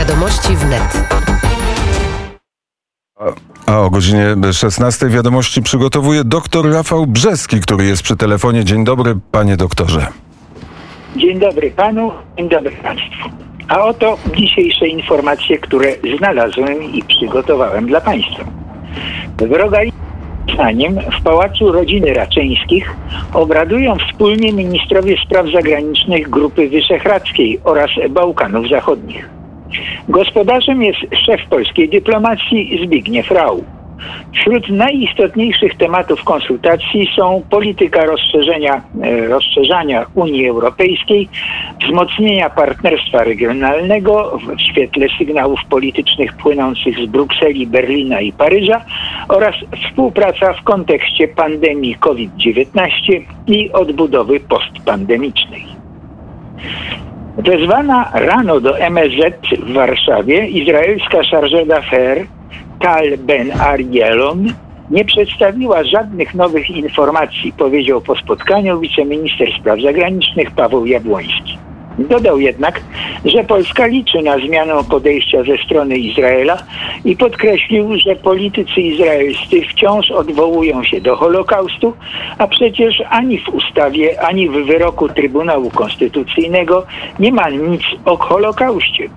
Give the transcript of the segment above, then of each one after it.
Wiadomości wnet. A o godzinie 16 wiadomości przygotowuje doktor Rafał Brzeski, który jest przy telefonie. Dzień dobry, panie doktorze. Dzień dobry panu, dzień dobry państwu. A oto dzisiejsze informacje, które znalazłem i przygotowałem dla państwa. W Rogali zdaniem w Pałacu Rodziny Raczyńskich obradują wspólnie ministrowie spraw zagranicznych Grupy Wyszehradzkiej oraz Bałkanów Zachodnich. Gospodarzem jest szef polskiej dyplomacji Zbigniew Rau. Wśród najistotniejszych tematów konsultacji są polityka rozszerzenia, e, rozszerzania Unii Europejskiej, wzmocnienia partnerstwa regionalnego w świetle sygnałów politycznych płynących z Brukseli, Berlina i Paryża oraz współpraca w kontekście pandemii COVID-19 i odbudowy postpandemicznej. Wezwana rano do MSZ w Warszawie izraelska charge d'affaires Tal Ben Arielon nie przedstawiła żadnych nowych informacji, powiedział po spotkaniu wiceminister spraw zagranicznych Paweł Jabłoński. Dodał jednak, że Polska liczy na zmianę podejścia ze strony Izraela i podkreślił, że politycy izraelscy wciąż odwołują się do Holokaustu, a przecież ani w ustawie, ani w wyroku Trybunału Konstytucyjnego nie ma nic o Holokauście.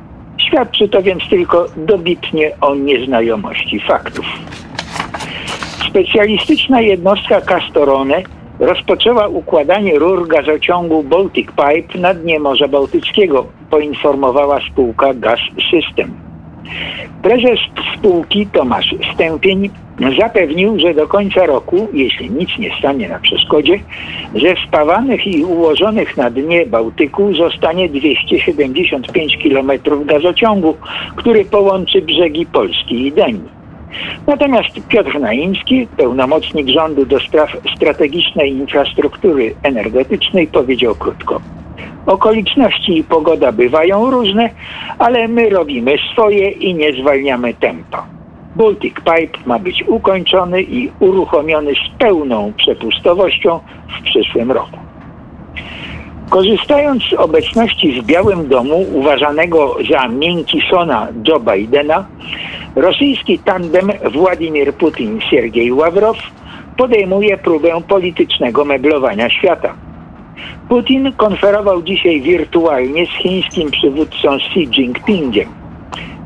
Świadczy to więc tylko dobitnie o nieznajomości faktów. Specjalistyczna jednostka Castorone rozpoczęła układanie rur gazociągu Baltic Pipe na dnie Morza Bałtyckiego, poinformowała spółka Gas System. Prezes spółki Tomasz Stępień zapewnił, że do końca roku, jeśli nic nie stanie na przeszkodzie, ze spawanych i ułożonych na dnie Bałtyku zostanie 275 km gazociągu, który połączy brzegi Polski i Danii. Natomiast Piotr Naimski, pełnomocnik rządu do spraw strategicznej infrastruktury energetycznej, powiedział krótko. Okoliczności i pogoda bywają różne, ale my robimy swoje i nie zwalniamy tempa. Baltic Pipe ma być ukończony i uruchomiony z pełną przepustowością w przyszłym roku. Korzystając z obecności w Białym Domu uważanego za miękki sona Joe Bidena, rosyjski tandem Władimir Putin-Siergiej Ławrow podejmuje próbę politycznego meblowania świata. Putin konferował dzisiaj wirtualnie z chińskim przywódcą Xi Jinpingiem.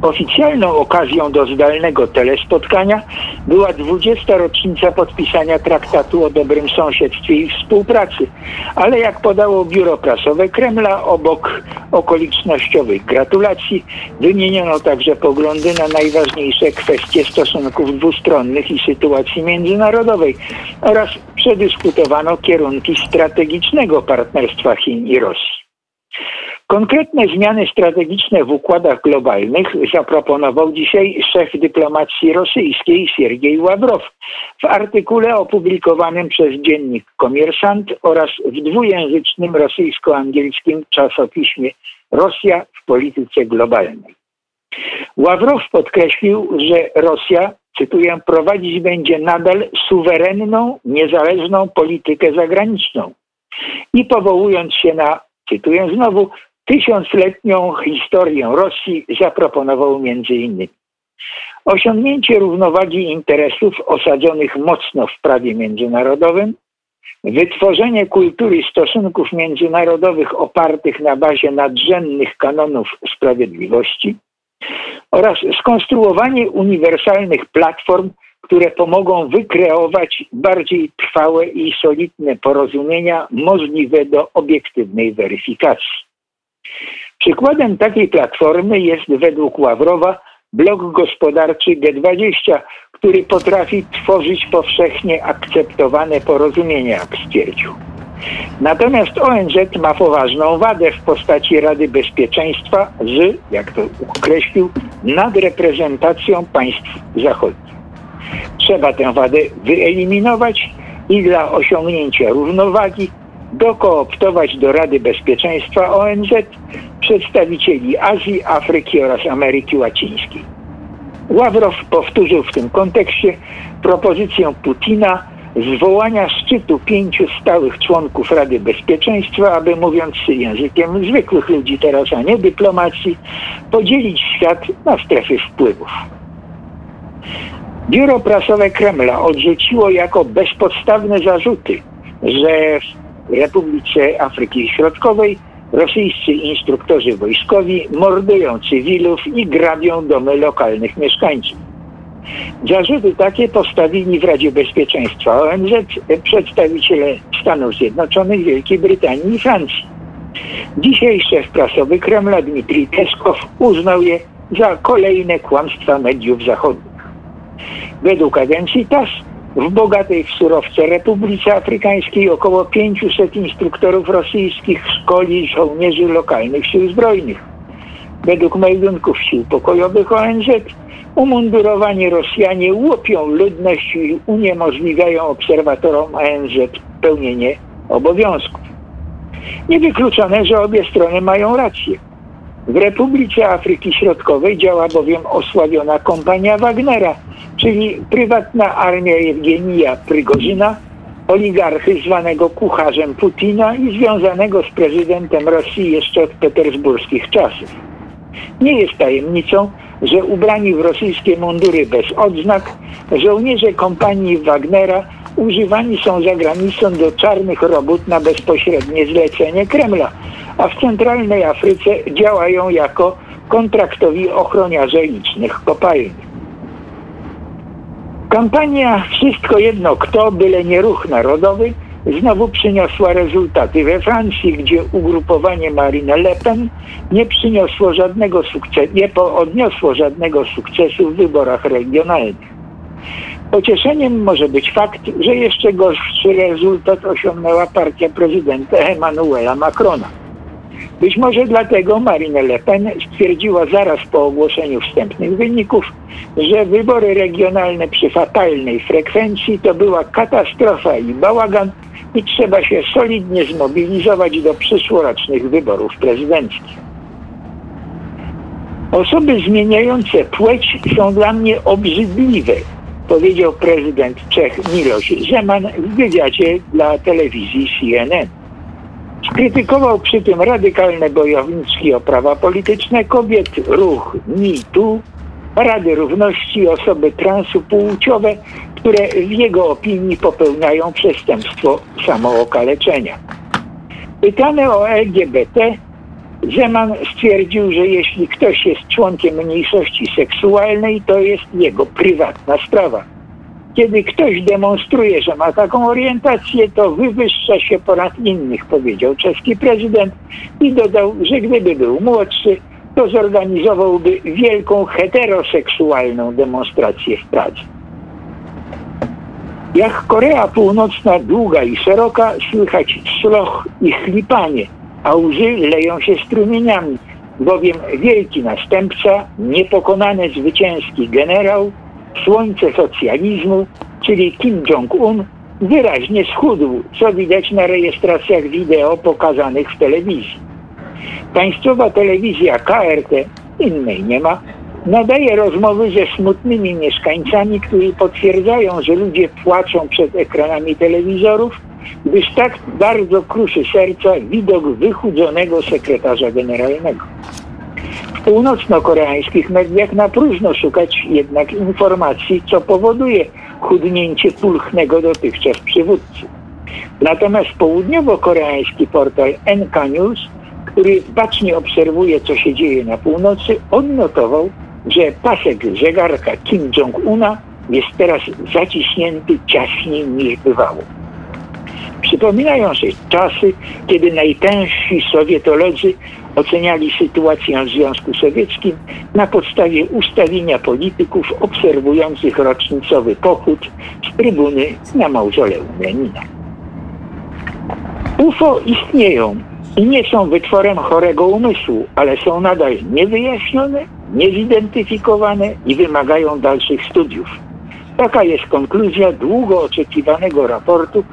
Oficjalną okazją do zdalnego telespotkania była 20. rocznica podpisania traktatu o dobrym sąsiedztwie i współpracy, ale jak podało biuro prasowe Kremla, obok okolicznościowych gratulacji wymieniono także poglądy na najważniejsze kwestie stosunków dwustronnych i sytuacji międzynarodowej oraz przedyskutowano kierunki strategicznego partnerstwa Chin i Rosji. Konkretne zmiany strategiczne w układach globalnych zaproponował dzisiaj szef dyplomacji rosyjskiej Siergiej Ławrow w artykule opublikowanym przez dziennik Komersant oraz w dwujęzycznym rosyjsko-angielskim czasopiśmie Rosja w polityce globalnej. Ławrow podkreślił, że Rosja, cytuję, prowadzić będzie nadal suwerenną, niezależną politykę zagraniczną i powołując się na, cytuję znowu, tysiącletnią historię Rosji zaproponował innymi osiągnięcie równowagi interesów osadzonych mocno w prawie międzynarodowym, wytworzenie kultury stosunków międzynarodowych opartych na bazie nadrzędnych kanonów sprawiedliwości oraz skonstruowanie uniwersalnych platform, które pomogą wykreować bardziej trwałe i solidne porozumienia możliwe do obiektywnej weryfikacji. Przykładem takiej platformy jest według Ławrowa blok gospodarczy G20, który potrafi tworzyć powszechnie akceptowane porozumienia, jak stwierdził. Natomiast ONZ ma poważną wadę w postaci Rady Bezpieczeństwa z, jak to określił, nadreprezentacją państw zachodnich. Trzeba tę wadę wyeliminować i dla osiągnięcia równowagi dokooptować do Rady Bezpieczeństwa ONZ przedstawicieli Azji, Afryki oraz Ameryki Łacińskiej. Ławrow powtórzył w tym kontekście propozycję Putina zwołania szczytu pięciu stałych członków Rady Bezpieczeństwa, aby mówiąc językiem zwykłych ludzi teraz, a nie dyplomacji, podzielić świat na strefy wpływów. Biuro prasowe Kremla odrzuciło jako bezpodstawne zarzuty, że Republice Afryki Środkowej rosyjscy instruktorzy wojskowi mordują cywilów i grabią domy lokalnych mieszkańców. Zarzuty takie postawili w Radzie Bezpieczeństwa ONZ przedstawiciele Stanów Zjednoczonych, Wielkiej Brytanii i Francji. Dzisiaj szef prasowy Kremla Dmitrij Peskow uznał je za kolejne kłamstwa mediów zachodnich. Według agencji TASS w bogatej w surowce Republice Afrykańskiej około 500 instruktorów rosyjskich szkoli żołnierzy lokalnych sił zbrojnych. Według meldunków sił pokojowych ONZ umundurowani Rosjanie łopią ludność i uniemożliwiają obserwatorom ONZ pełnienie obowiązków. Niewykluczone, że obie strony mają rację. W Republice Afryki Środkowej działa bowiem osławiona kompania Wagnera, czyli prywatna armia Jewgenija Prygorzyna, oligarchy zwanego kucharzem Putina i związanego z prezydentem Rosji jeszcze od petersburskich czasów. Nie jest tajemnicą, że ubrani w rosyjskie mundury bez odznak, żołnierze kompanii Wagnera używani są za granicą do czarnych robót na bezpośrednie zlecenie Kremla, a w centralnej Afryce działają jako kontraktowi ochroniarze licznych kopalni. Kampania Wszystko jedno kto, byle nie ruch narodowy znowu przyniosła rezultaty we Francji, gdzie ugrupowanie Marine Le Pen nie przyniosło żadnego sukcesu, nie odniosło żadnego sukcesu w wyborach regionalnych. Pocieszeniem może być fakt, że jeszcze gorszy rezultat osiągnęła partia prezydenta Emmanuela Macrona. Być może dlatego Marine Le Pen stwierdziła zaraz po ogłoszeniu wstępnych wyników, że wybory regionalne przy fatalnej frekwencji to była katastrofa i bałagan i trzeba się solidnie zmobilizować do przyszłorocznych wyborów prezydenckich. Osoby zmieniające płeć są dla mnie obrzydliwe, powiedział prezydent Czech Miloš Zeman w wywiadzie dla telewizji CNN. Skrytykował przy tym radykalne bojowniczki o prawa polityczne kobiet, ruch MeToo, Rady Równości osoby transpłciowe, które w jego opinii popełniają przestępstwo samookaleczenia. Pytany o LGBT, Zeman stwierdził, że jeśli ktoś jest członkiem mniejszości seksualnej, to jest jego prywatna sprawa. Kiedy ktoś demonstruje, że ma taką orientację, to wywyższa się ponad innych, powiedział czeski prezydent i dodał, że gdyby był młodszy, to zorganizowałby wielką heteroseksualną demonstrację w Pradze. Jak Korea Północna długa i szeroka, słychać sloch i chlipanie, a łzy leją się strumieniami, bowiem wielki następca, niepokonany zwycięski generał, słońce socjalizmu, czyli Kim Jong-un, wyraźnie schudł, co widać na rejestracjach wideo pokazanych w telewizji. Państwowa telewizja KRT, innej nie ma, nadaje rozmowy ze smutnymi mieszkańcami, którzy potwierdzają, że ludzie płaczą przed ekranami telewizorów, gdyż tak bardzo kruszy serca widok wychudzonego sekretarza generalnego. W północno-koreańskich mediach na próżno szukać jednak informacji, co powoduje chudnięcie pulchnego dotychczas przywódcy. Natomiast południowo-koreański portal NK News, który bacznie obserwuje, co się dzieje na północy, odnotował, że pasek zegarka Kim Jong-una jest teraz zaciśnięty ciaśniej niż bywało. Przypominają się czasy, kiedy najtężsi sowietolodzy oceniali sytuację w Związku Sowieckim na podstawie ustawienia polityków obserwujących rocznicowy pochód z trybuny na mauzoleum Lenina. UFO istnieją i nie są wytworem chorego umysłu, ale są nadal niewyjaśnione, niezidentyfikowane i wymagają dalszych studiów. Taka jest konkluzja długo oczekiwanego raportu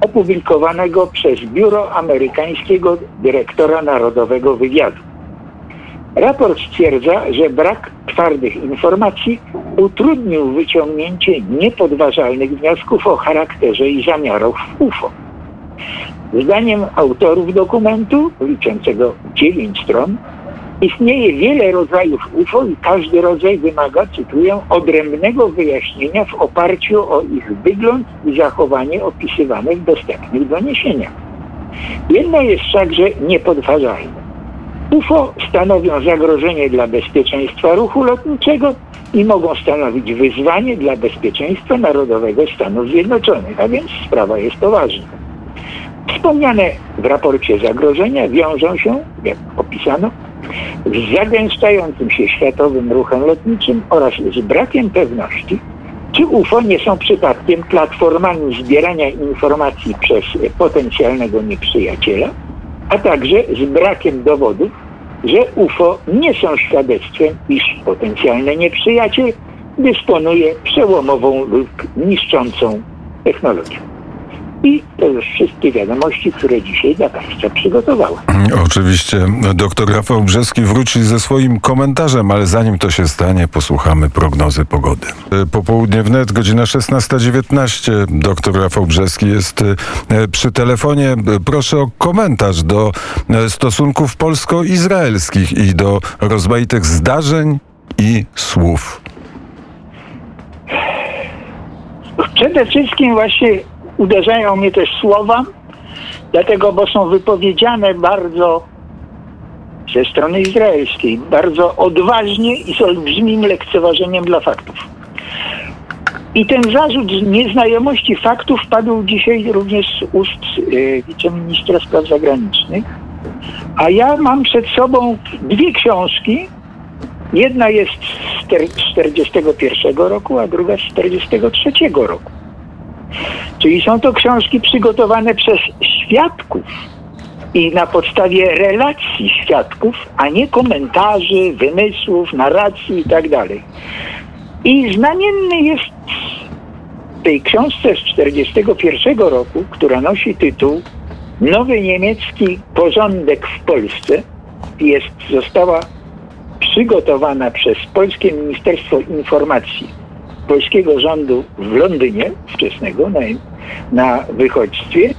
opublikowanego przez Biuro Amerykańskiego Dyrektora Narodowego Wywiadu. Raport stwierdza, że brak twardych informacji utrudnił wyciągnięcie niepodważalnych wniosków o charakterze i zamiarach UFO. Zdaniem autorów dokumentu, liczącego 9 stron, istnieje wiele rodzajów UFO i każdy rodzaj wymaga, cytuję, odrębnego wyjaśnienia w oparciu o ich wygląd i zachowanie opisywane w dostępnych doniesieniach. Jedno jest wszakże niepodważalne. UFO stanowią zagrożenie dla bezpieczeństwa ruchu lotniczego i mogą stanowić wyzwanie dla bezpieczeństwa narodowego Stanów Zjednoczonych, a więc sprawa jest poważna. Wspomniane w raporcie zagrożenia wiążą się, jak opisano, z zagęszczającym się światowym ruchem lotniczym oraz z brakiem pewności, czy UFO nie są przypadkiem platformami zbierania informacji przez potencjalnego nieprzyjaciela, a także z brakiem dowodów, że UFO nie są świadectwem, iż potencjalny nieprzyjaciel dysponuje przełomową lub niszczącą technologią. I to już wszystkie wiadomości, które dzisiaj dla Państwa przygotowałem. Oczywiście dr Rafał Brzeski wróci ze swoim komentarzem, ale zanim to się stanie, posłuchamy prognozy pogody. Popołudnie wnet, godzina 16.19. Dr Rafał Brzeski jest e, przy telefonie. Proszę o komentarz do e, stosunków polsko-izraelskich i do rozmaitych zdarzeń i słów. Przede wszystkim właśnie uderzają mnie też słowa, dlatego, bo są wypowiedziane bardzo ze strony izraelskiej, bardzo odważnie i z olbrzymim lekceważeniem dla faktów. I ten zarzut nieznajomości faktów padł dzisiaj również z ust y, wiceministra spraw zagranicznych. A ja mam przed sobą dwie książki. Jedna jest z 1941 roku, a druga z 1943 roku. Czyli są to książki przygotowane przez świadków i na podstawie relacji świadków, a nie komentarzy, wymysłów, narracji itd. I znamienny jest w tej książce z 1941 roku, która nosi tytuł Nowy niemiecki porządek w Polsce, jest, została przygotowana przez Polskie Ministerstwo Informacji polskiego rządu w Londynie wczesnego na, wychodźstwie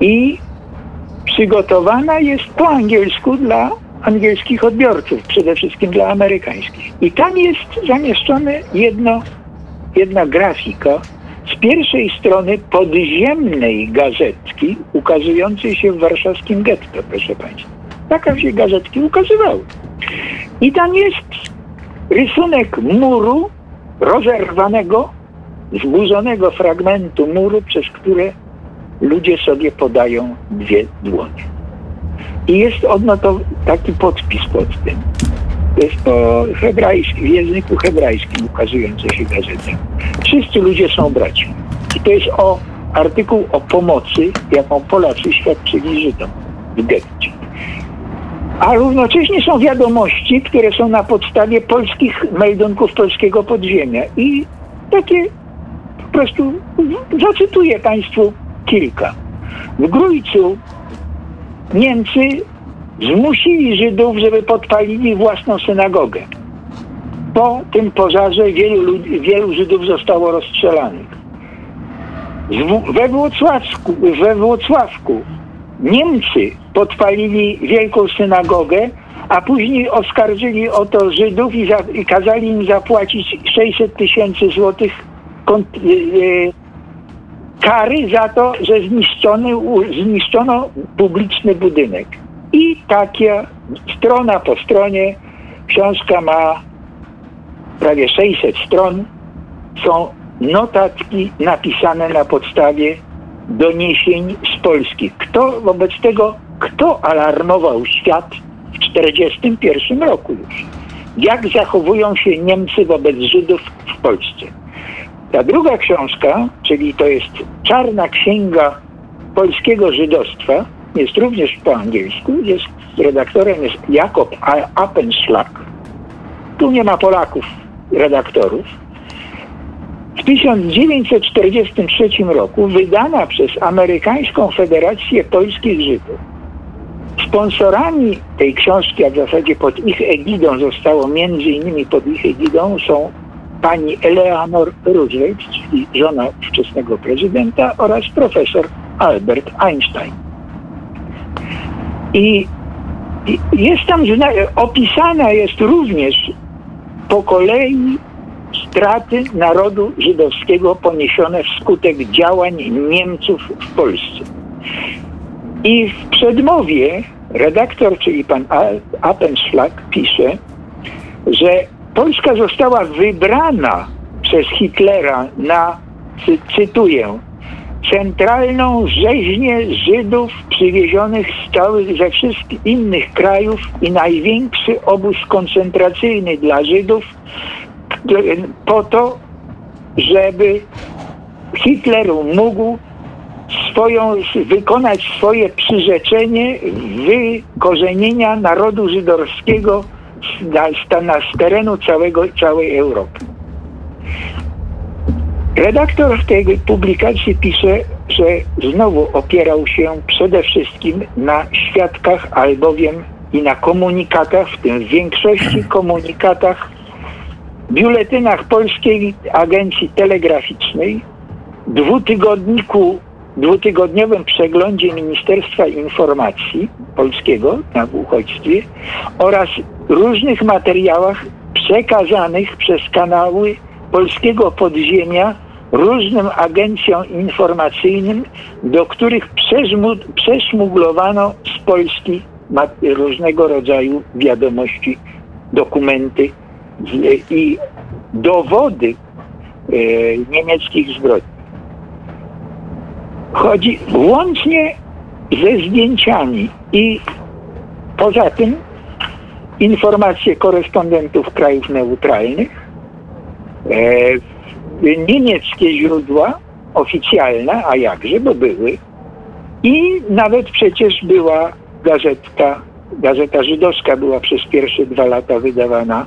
i przygotowana jest po angielsku dla angielskich odbiorców, przede wszystkim dla amerykańskich. I tam jest zamieszczone jedno, jedna grafika z pierwszej strony podziemnej gazetki ukazującej się w warszawskim getto, proszę Państwa. Taka się gazetki ukazywały. I tam jest rysunek muru rozerwanego, zburzonego fragmentu muru, przez które ludzie sobie podają dwie dłonie. I jest odnoto taki podpis pod tym. To jest po hebrajskim, w języku hebrajskim ukazujące się gazeta. Wszyscy ludzie są braćmi. I to jest o artykuł o pomocy, jaką Polacy świadczyli Żydom w getcie a równocześnie są wiadomości, które są na podstawie polskich meldunków polskiego podziemia. I takie prostu zacytuję Państwu kilka. W Grójcu Niemcy zmusili Żydów, żeby podpalili własną synagogę. Po tym pożarze wielu, ludzi, wielu Żydów zostało rozstrzelanych. We Włocławsku, we Włocławku Niemcy podpalili wielką synagogę, a później oskarżyli o to Żydów i, za, i kazali im zapłacić 600 tysięcy złotych kary za to, że zniszczony, zniszczono publiczny budynek. I taka strona po stronie, książka ma prawie 600 stron, są notatki napisane na podstawie doniesień z Polski. Kto wobec tego, kto alarmował świat w 1941 roku już? Jak zachowują się Niemcy wobec Żydów w Polsce? Ta druga książka, czyli to jest Czarna Księga Polskiego Żydostwa, jest również po angielsku, jest redaktorem jest Jakob Appenschlag. Tu nie ma Polaków, redaktorów. W 1943 roku wydana przez Amerykańską Federację Polskich Żydów Sponsorami tej książki, a w zasadzie pod ich egidą zostało między innymi pod ich egidą są pani Eleanor Roosevelt, czyli żona wczesnego prezydenta oraz profesor Albert Einstein. I jest tam opisana jest również po kolei straty narodu żydowskiego poniesione wskutek działań Niemców w Polsce. I w przedmowie redaktor, czyli pan A- Appenschlag pisze, że Polska została wybrana przez Hitlera na, cy- cytuję, centralną rzeźnię Żydów przywiezionych z całych, ze wszystkich innych krajów i największy obóz koncentracyjny dla Żydów po to, żeby Hitler mógł swoją, wykonać swoje przyrzeczenie wykorzenienia narodu żydowskiego z, terenu całego, całej Europy. Redaktor tej publikacji pisze, że znowu opierał się przede wszystkim na świadkach, albowiem i na komunikatach, w tym w większości komunikatach, biuletynach Polskiej Agencji Telegraficznej, dwutygodniku, dwutygodniowym przeglądzie Ministerstwa Informacji Polskiego na uchodźstwie oraz różnych materiałach przekazanych przez kanały polskiego podziemia różnym agencjom informacyjnym, do których przeszmuglowano z Polski różnego rodzaju wiadomości, dokumenty i dowody e, niemieckich zbrodni. Chodzi łącznie ze zdjęciami i poza tym informacje korespondentów krajów neutralnych, e, niemieckie źródła oficjalne, a jakże, bo były, i nawet przecież była gazetka, gazeta żydowska była przez pierwsze dwa lata wydawana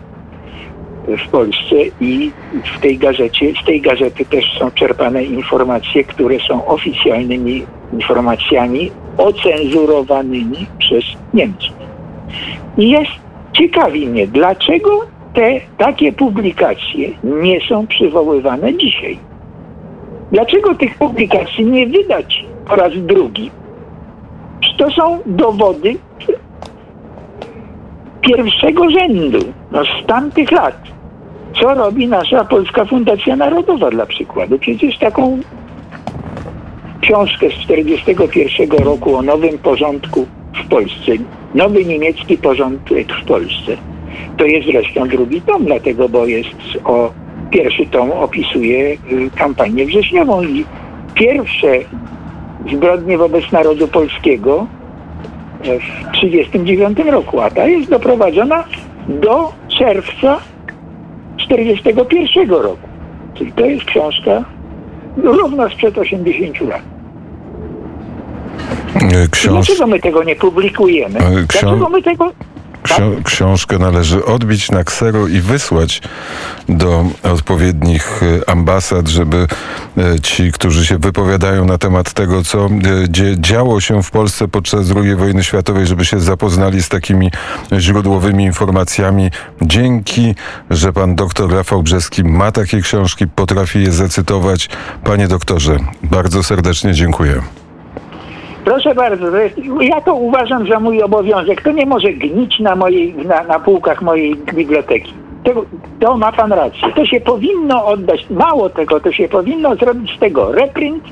w Polsce i w tej gazecie, z tej gazety też są czerpane informacje, które są oficjalnymi informacjami ocenzurowanymi przez Niemców. I jest ciekawi mnie, dlaczego te takie publikacje nie są przywoływane dzisiaj. Dlaczego tych publikacji nie wydać po raz drugi? To są dowody pierwszego rzędu, no z tamtych lat. Co robi nasza Polska Fundacja Narodowa dla przykładu? Przecież taką książkę z 1941 roku o nowym porządku w Polsce, nowy niemiecki porządek w Polsce. To jest zresztą drugi tom, dlatego, bo jest o pierwszy tom opisuje kampanię wrześniową i pierwsze zbrodnie wobec narodu polskiego w 1939 roku, a ta jest doprowadzona do czerwca 1941 roku. Czyli to jest książka równo sprzed 80 lat. Książ... Dlaczego my tego nie publikujemy? Ksią... Dlaczego my tego Ksio- książkę należy odbić na ksero i wysłać do odpowiednich ambasad, żeby ci, którzy się wypowiadają na temat tego, co działo się w Polsce podczas II wojny światowej, żeby się zapoznali z takimi źródłowymi informacjami. Dzięki, że pan doktor Rafał Brzeski ma takie książki, potrafi je zacytować. Panie doktorze, bardzo serdecznie dziękuję. Proszę bardzo, ja to uważam za mój obowiązek. To nie może gnić na, mojej, na, na półkach mojej biblioteki. To, to, ma pan rację. To się powinno oddać, mało tego, to się powinno zrobić z tego reprint,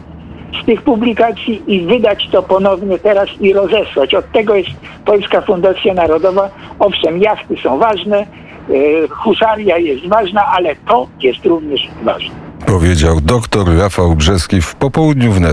z tych publikacji i wydać to ponownie teraz i rozesłać. Od tego jest Polska Fundacja Narodowa. Owszem, jachty są ważne, yy, huszaria jest ważna, ale to jest również ważne. Powiedział doktor Rafał Brzeski w popołudniu wnet.